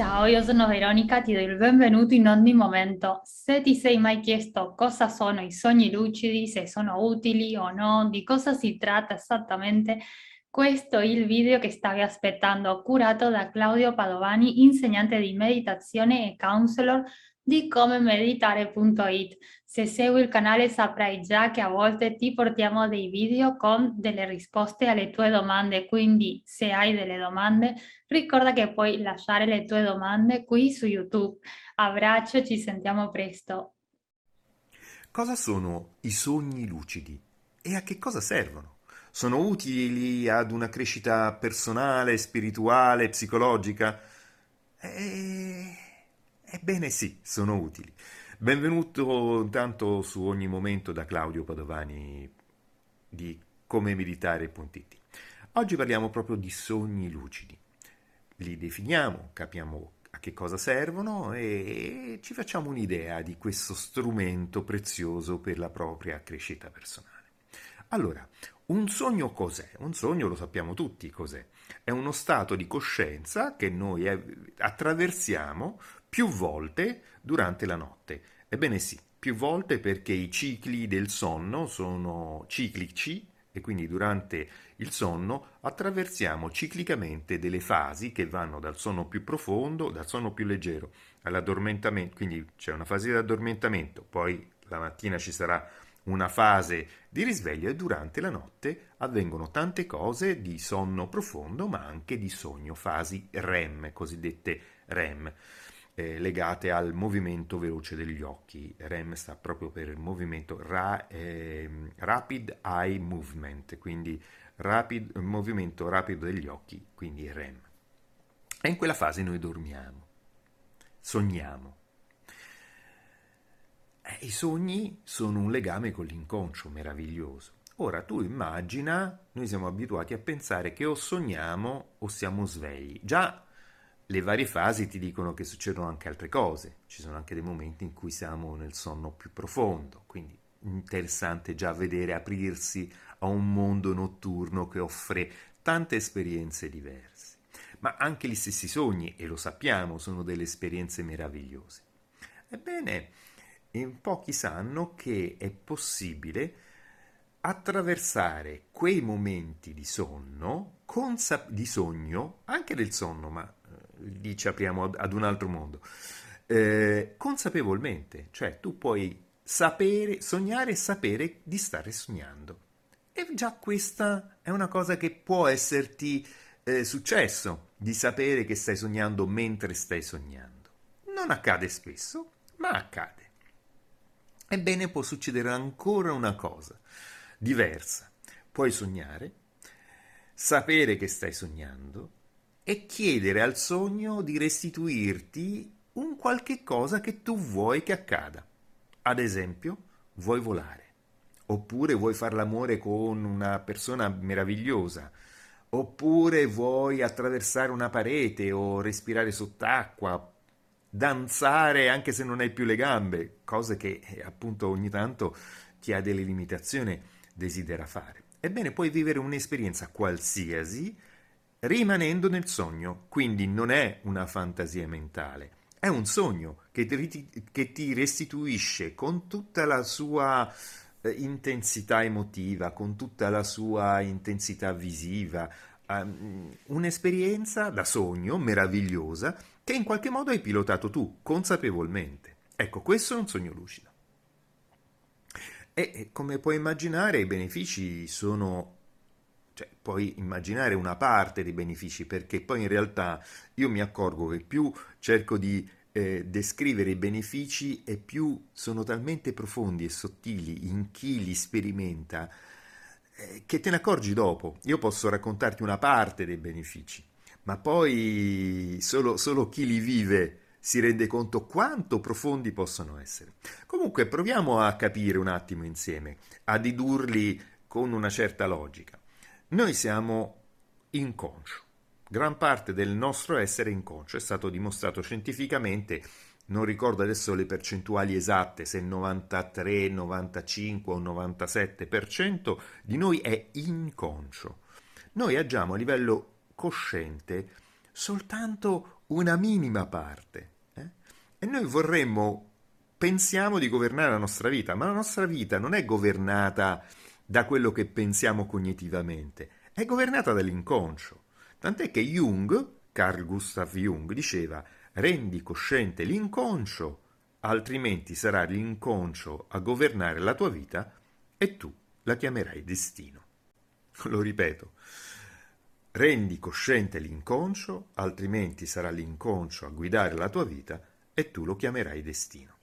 Ciao, io sono Veronica, ti do il benvenuto in ogni momento. Se ti sei mai chiesto cosa sono i sogni lucidi, se sono utili o no, di cosa si tratta esattamente, questo è il video che stavi aspettando, curato da Claudio Padovani, insegnante di meditazione e counselor di comemeditare.it. Se segui il canale saprai già che a volte ti portiamo dei video con delle risposte alle tue domande, quindi se hai delle domande ricorda che puoi lasciare le tue domande qui su YouTube. Abbraccio, ci sentiamo presto. Cosa sono i sogni lucidi e a che cosa servono? Sono utili ad una crescita personale, spirituale, psicologica? E... Ebbene sì, sono utili. Benvenuto intanto su ogni momento da Claudio Padovani di come meditare.it. Oggi parliamo proprio di sogni lucidi. Li definiamo, capiamo a che cosa servono e ci facciamo un'idea di questo strumento prezioso per la propria crescita personale. Allora, un sogno cos'è? Un sogno lo sappiamo tutti cos'è. È uno stato di coscienza che noi attraversiamo più volte durante la notte Ebbene sì, più volte perché i cicli del sonno sono ciclici e quindi durante il sonno attraversiamo ciclicamente delle fasi che vanno dal sonno più profondo, dal sonno più leggero, all'addormentamento, quindi c'è una fase di addormentamento, poi la mattina ci sarà una fase di risveglio e durante la notte avvengono tante cose di sonno profondo ma anche di sogno, fasi REM, cosiddette REM eh, legate al movimento veloce degli occhi. REM sta proprio per il movimento ra, eh, Rapid Eye Movement, quindi rapid, movimento rapido degli occhi, quindi REM. E in quella fase noi dormiamo, sogniamo. Eh, I sogni sono un legame con l'inconscio meraviglioso. Ora tu immagina, noi siamo abituati a pensare che o sogniamo o siamo svegli. Già le varie fasi ti dicono che succedono anche altre cose, ci sono anche dei momenti in cui siamo nel sonno più profondo, quindi interessante già vedere aprirsi a un mondo notturno che offre tante esperienze diverse. Ma anche gli stessi sogni, e lo sappiamo, sono delle esperienze meravigliose. Ebbene, in pochi sanno che è possibile attraversare quei momenti di sonno, consap- di sogno, anche del sonno, ma lì ci apriamo ad un altro mondo. Eh, consapevolmente, cioè tu puoi sapere, sognare e sapere di stare sognando. E già questa è una cosa che può esserti eh, successo, di sapere che stai sognando mentre stai sognando. Non accade spesso, ma accade. Ebbene può succedere ancora una cosa diversa. Puoi sognare, sapere che stai sognando e chiedere al sogno di restituirti un qualche cosa che tu vuoi che accada. Ad esempio, vuoi volare, oppure vuoi fare l'amore con una persona meravigliosa, oppure vuoi attraversare una parete o respirare sott'acqua, danzare anche se non hai più le gambe, cose che eh, appunto ogni tanto chi ha delle limitazioni desidera fare. Ebbene, puoi vivere un'esperienza qualsiasi rimanendo nel sogno, quindi non è una fantasia mentale, è un sogno che ti, che ti restituisce con tutta la sua eh, intensità emotiva, con tutta la sua intensità visiva, um, un'esperienza da sogno meravigliosa che in qualche modo hai pilotato tu, consapevolmente. Ecco, questo è un sogno lucido. E come puoi immaginare, i benefici sono cioè, puoi immaginare una parte dei benefici, perché poi in realtà io mi accorgo che più cerco di eh, descrivere i benefici e più sono talmente profondi e sottili in chi li sperimenta eh, che te ne accorgi dopo. Io posso raccontarti una parte dei benefici, ma poi solo, solo chi li vive si rende conto quanto profondi possono essere. Comunque proviamo a capire un attimo insieme, a dedurli con una certa logica. Noi siamo inconscio. Gran parte del nostro essere inconscio è stato dimostrato scientificamente, non ricordo adesso le percentuali esatte, se 93, 95 o 97% di noi è inconscio. Noi agiamo a livello cosciente soltanto una minima parte. Eh? E noi vorremmo, pensiamo di governare la nostra vita, ma la nostra vita non è governata da quello che pensiamo cognitivamente, è governata dall'inconscio. Tant'è che Jung, Carl Gustav Jung, diceva rendi cosciente l'inconscio, altrimenti sarà l'inconscio a governare la tua vita e tu la chiamerai destino. Lo ripeto, rendi cosciente l'inconscio, altrimenti sarà l'inconscio a guidare la tua vita e tu lo chiamerai destino.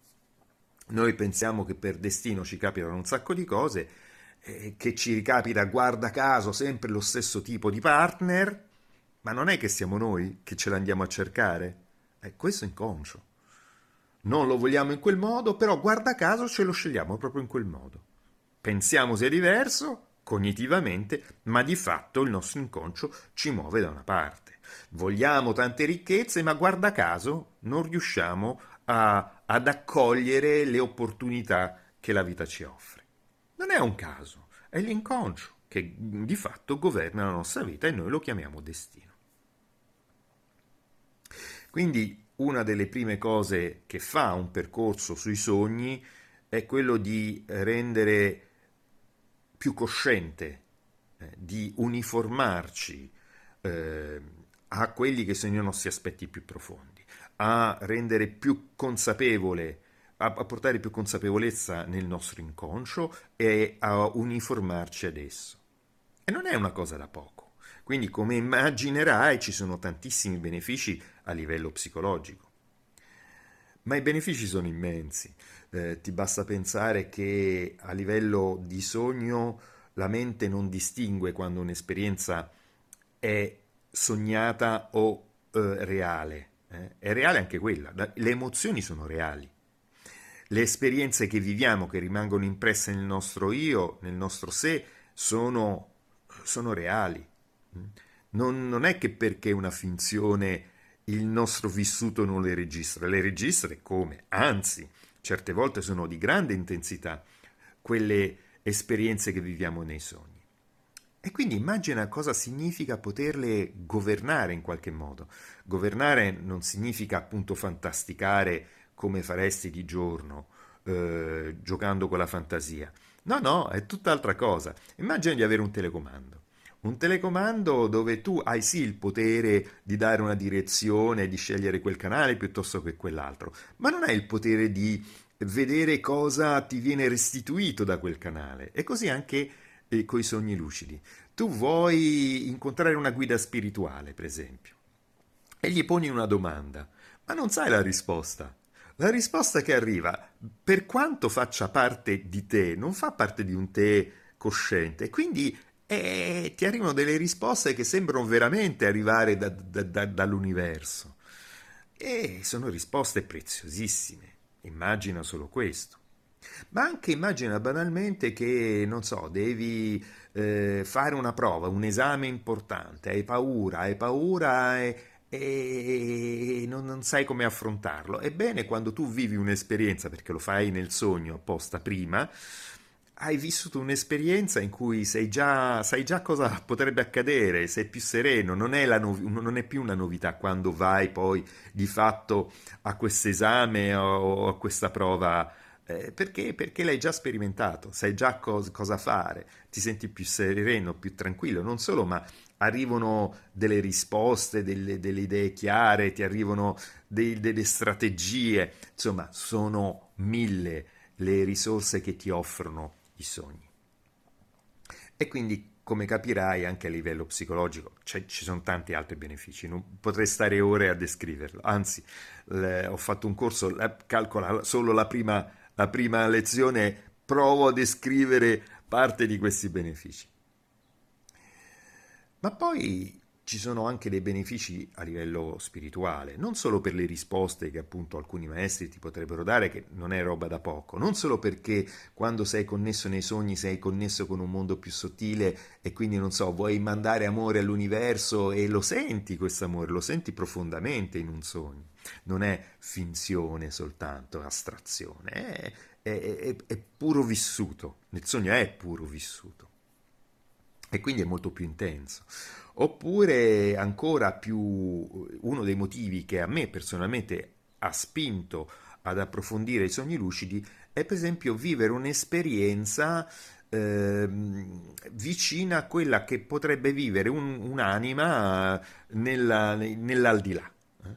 Noi pensiamo che per destino ci capitano un sacco di cose, eh, che ci ricapita guarda caso sempre lo stesso tipo di partner, ma non è che siamo noi che ce l'andiamo a cercare, è questo inconscio. Non lo vogliamo in quel modo, però guarda caso ce lo scegliamo proprio in quel modo. Pensiamo sia diverso, cognitivamente, ma di fatto il nostro inconscio ci muove da una parte. Vogliamo tante ricchezze, ma guarda caso non riusciamo a, ad accogliere le opportunità che la vita ci offre. Non è un caso, è l'inconscio che di fatto governa la nostra vita e noi lo chiamiamo destino. Quindi una delle prime cose che fa un percorso sui sogni è quello di rendere più cosciente, eh, di uniformarci eh, a quelli che sono i nostri aspetti più profondi, a rendere più consapevole, a, a portare più consapevolezza nel nostro inconscio e a uniformarci ad esso. E non è una cosa da poco. Quindi, come immaginerai, ci sono tantissimi benefici a livello psicologico. Ma i benefici sono immensi. Eh, ti basta pensare che a livello di sogno la mente non distingue quando un'esperienza è sognata o eh, reale. Eh? È reale anche quella, le emozioni sono reali. Le esperienze che viviamo, che rimangono impresse nel nostro io, nel nostro sé, sono, sono reali. Non, non è che perché una finzione il nostro vissuto non le registra, le registra come? Anzi, certe volte sono di grande intensità quelle esperienze che viviamo nei sogni. E quindi immagina cosa significa poterle governare in qualche modo. Governare non significa appunto fantasticare come faresti di giorno, eh, giocando con la fantasia. No, no, è tutt'altra cosa. Immagina di avere un telecomando un telecomando dove tu hai sì il potere di dare una direzione, di scegliere quel canale piuttosto che quell'altro, ma non hai il potere di vedere cosa ti viene restituito da quel canale. E così anche eh, con i sogni lucidi. Tu vuoi incontrare una guida spirituale, per esempio, e gli poni una domanda, ma non sai la risposta. La risposta che arriva, per quanto faccia parte di te, non fa parte di un te cosciente, quindi e ti arrivano delle risposte che sembrano veramente arrivare da, da, da, dall'universo. E sono risposte preziosissime. Immagina solo questo. Ma anche immagina banalmente che, non so, devi eh, fare una prova, un esame importante, hai paura, hai paura e, e non, non, sai come affrontarlo. Ebbene, quando tu vivi un'esperienza, perché lo fai nel sogno apposta prima, hai vissuto un'esperienza in cui già, sai già cosa potrebbe accadere, sei più sereno, non è, no, non è, più una novità quando vai poi di fatto a questo esame o a questa prova, eh, perché, perché, l'hai già sperimentato, sai già cos, cosa fare, ti senti più sereno, più tranquillo, non solo, ma arrivano delle risposte, delle, delle idee chiare, ti arrivano dei, delle strategie, insomma sono mille le risorse che ti offrono i sogni. E quindi, come capirai, anche a livello psicologico ci sono tanti altri benefici, non potrei stare ore a descriverlo, anzi le, ho fatto un corso, calcola solo la prima, la prima lezione, provo a descrivere parte di questi benefici. Ma poi ci sono anche dei benefici a livello spirituale, non solo per le risposte che appunto alcuni maestri ti potrebbero dare, che non è roba da poco, non solo perché quando sei connesso nei sogni sei connesso con un mondo più sottile e quindi non so, vuoi mandare amore all'universo e lo senti questo amore, lo senti profondamente in un sogno, non è finzione soltanto, astrazione, è, è, è, è puro vissuto, nel sogno è puro vissuto. E quindi è molto più intenso. Oppure ancora più uno dei motivi che a me personalmente ha spinto ad approfondire i sogni lucidi è per esempio vivere un'esperienza eh, vicina a quella che potrebbe vivere un, un'anima nella, nell'aldilà. Eh.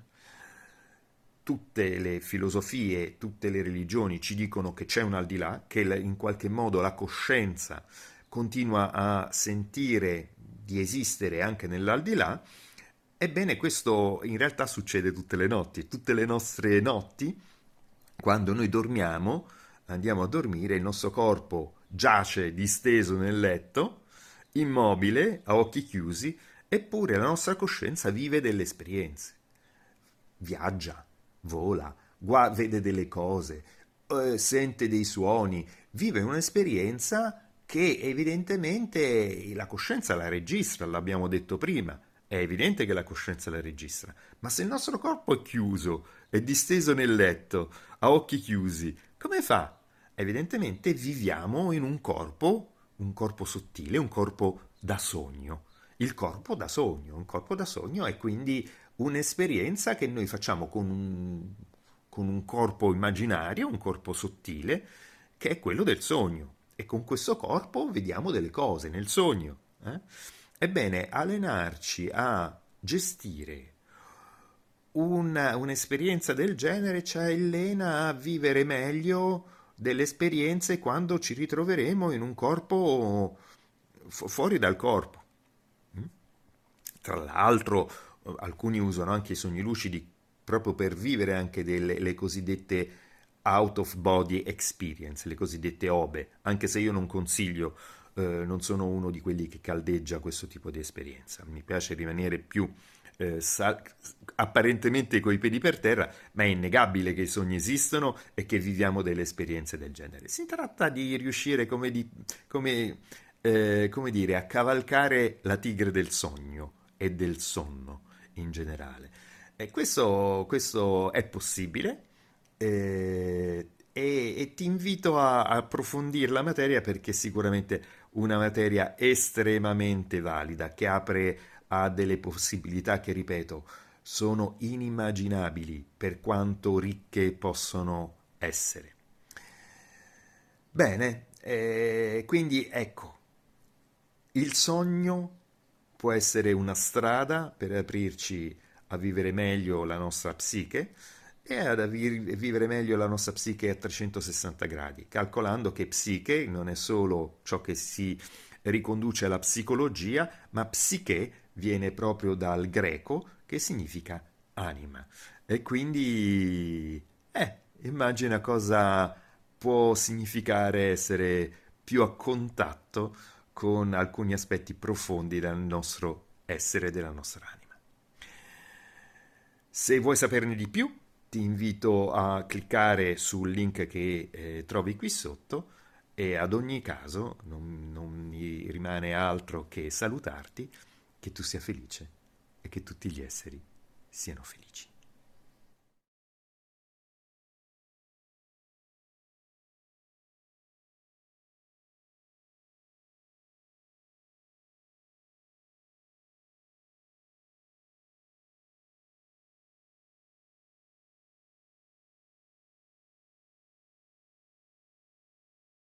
Tutte le filosofie, tutte le religioni ci dicono che c'è un aldilà, che in qualche modo la coscienza continua a sentire di esistere anche nell'aldilà, ebbene questo in realtà succede tutte le notti, tutte le nostre notti, quando noi dormiamo, andiamo a dormire, il nostro corpo giace disteso nel letto, immobile, a occhi chiusi, eppure la nostra coscienza vive delle esperienze. Viaggia, vola, gua- vede delle cose, eh, sente dei suoni, vive un'esperienza che evidentemente la coscienza la registra, l'abbiamo detto prima, è evidente che la coscienza la registra, ma se il nostro corpo è chiuso, è disteso nel letto, a occhi chiusi, come fa? Evidentemente viviamo in un corpo, un corpo sottile, un corpo da sogno. Il corpo da sogno, un corpo da sogno è quindi un'esperienza che noi facciamo con un, con un corpo immaginario, un corpo sottile, che è quello del sogno e con questo corpo vediamo delle cose nel sogno. Eh? Ebbene, allenarci a gestire una, un'esperienza del genere ci allena a vivere meglio delle esperienze quando ci ritroveremo in un corpo fu- fuori dal corpo. Mm? Tra l'altro, alcuni usano anche i sogni lucidi proprio per vivere anche delle le cosiddette out of body experience, le cosiddette OBE, anche se io non consiglio, eh, non sono uno di quelli che caldeggia questo tipo di esperienza. Mi piace rimanere più eh, sal- apparentemente coi piedi per terra, ma è innegabile che i sogni esistono e che viviamo delle esperienze del genere. Si tratta di riuscire, come, di, come, eh, come dire, a cavalcare la tigre del sogno e del sonno in generale. E questo, questo è possibile eh, e, e, ti invito a, approfondire la materia perché è sicuramente una materia estremamente valida che apre a delle possibilità che, ripeto, sono inimmaginabili per quanto ricche possono essere. Bene, eh, quindi ecco, il sogno può essere una strada per aprirci a vivere meglio la nostra psiche, e ad vivere meglio la nostra psiche a 360 gradi, calcolando che psiche non è solo ciò che si riconduce alla psicologia, ma psiche viene proprio dal greco che significa anima. E quindi, eh, immagina cosa può significare essere più a contatto con alcuni aspetti profondi del nostro essere, della nostra anima. Se vuoi saperne di più, ti invito a cliccare sul link che eh, trovi qui sotto e ad ogni caso non, non mi rimane altro che salutarti, che tu sia felice e che tutti gli esseri siano felici.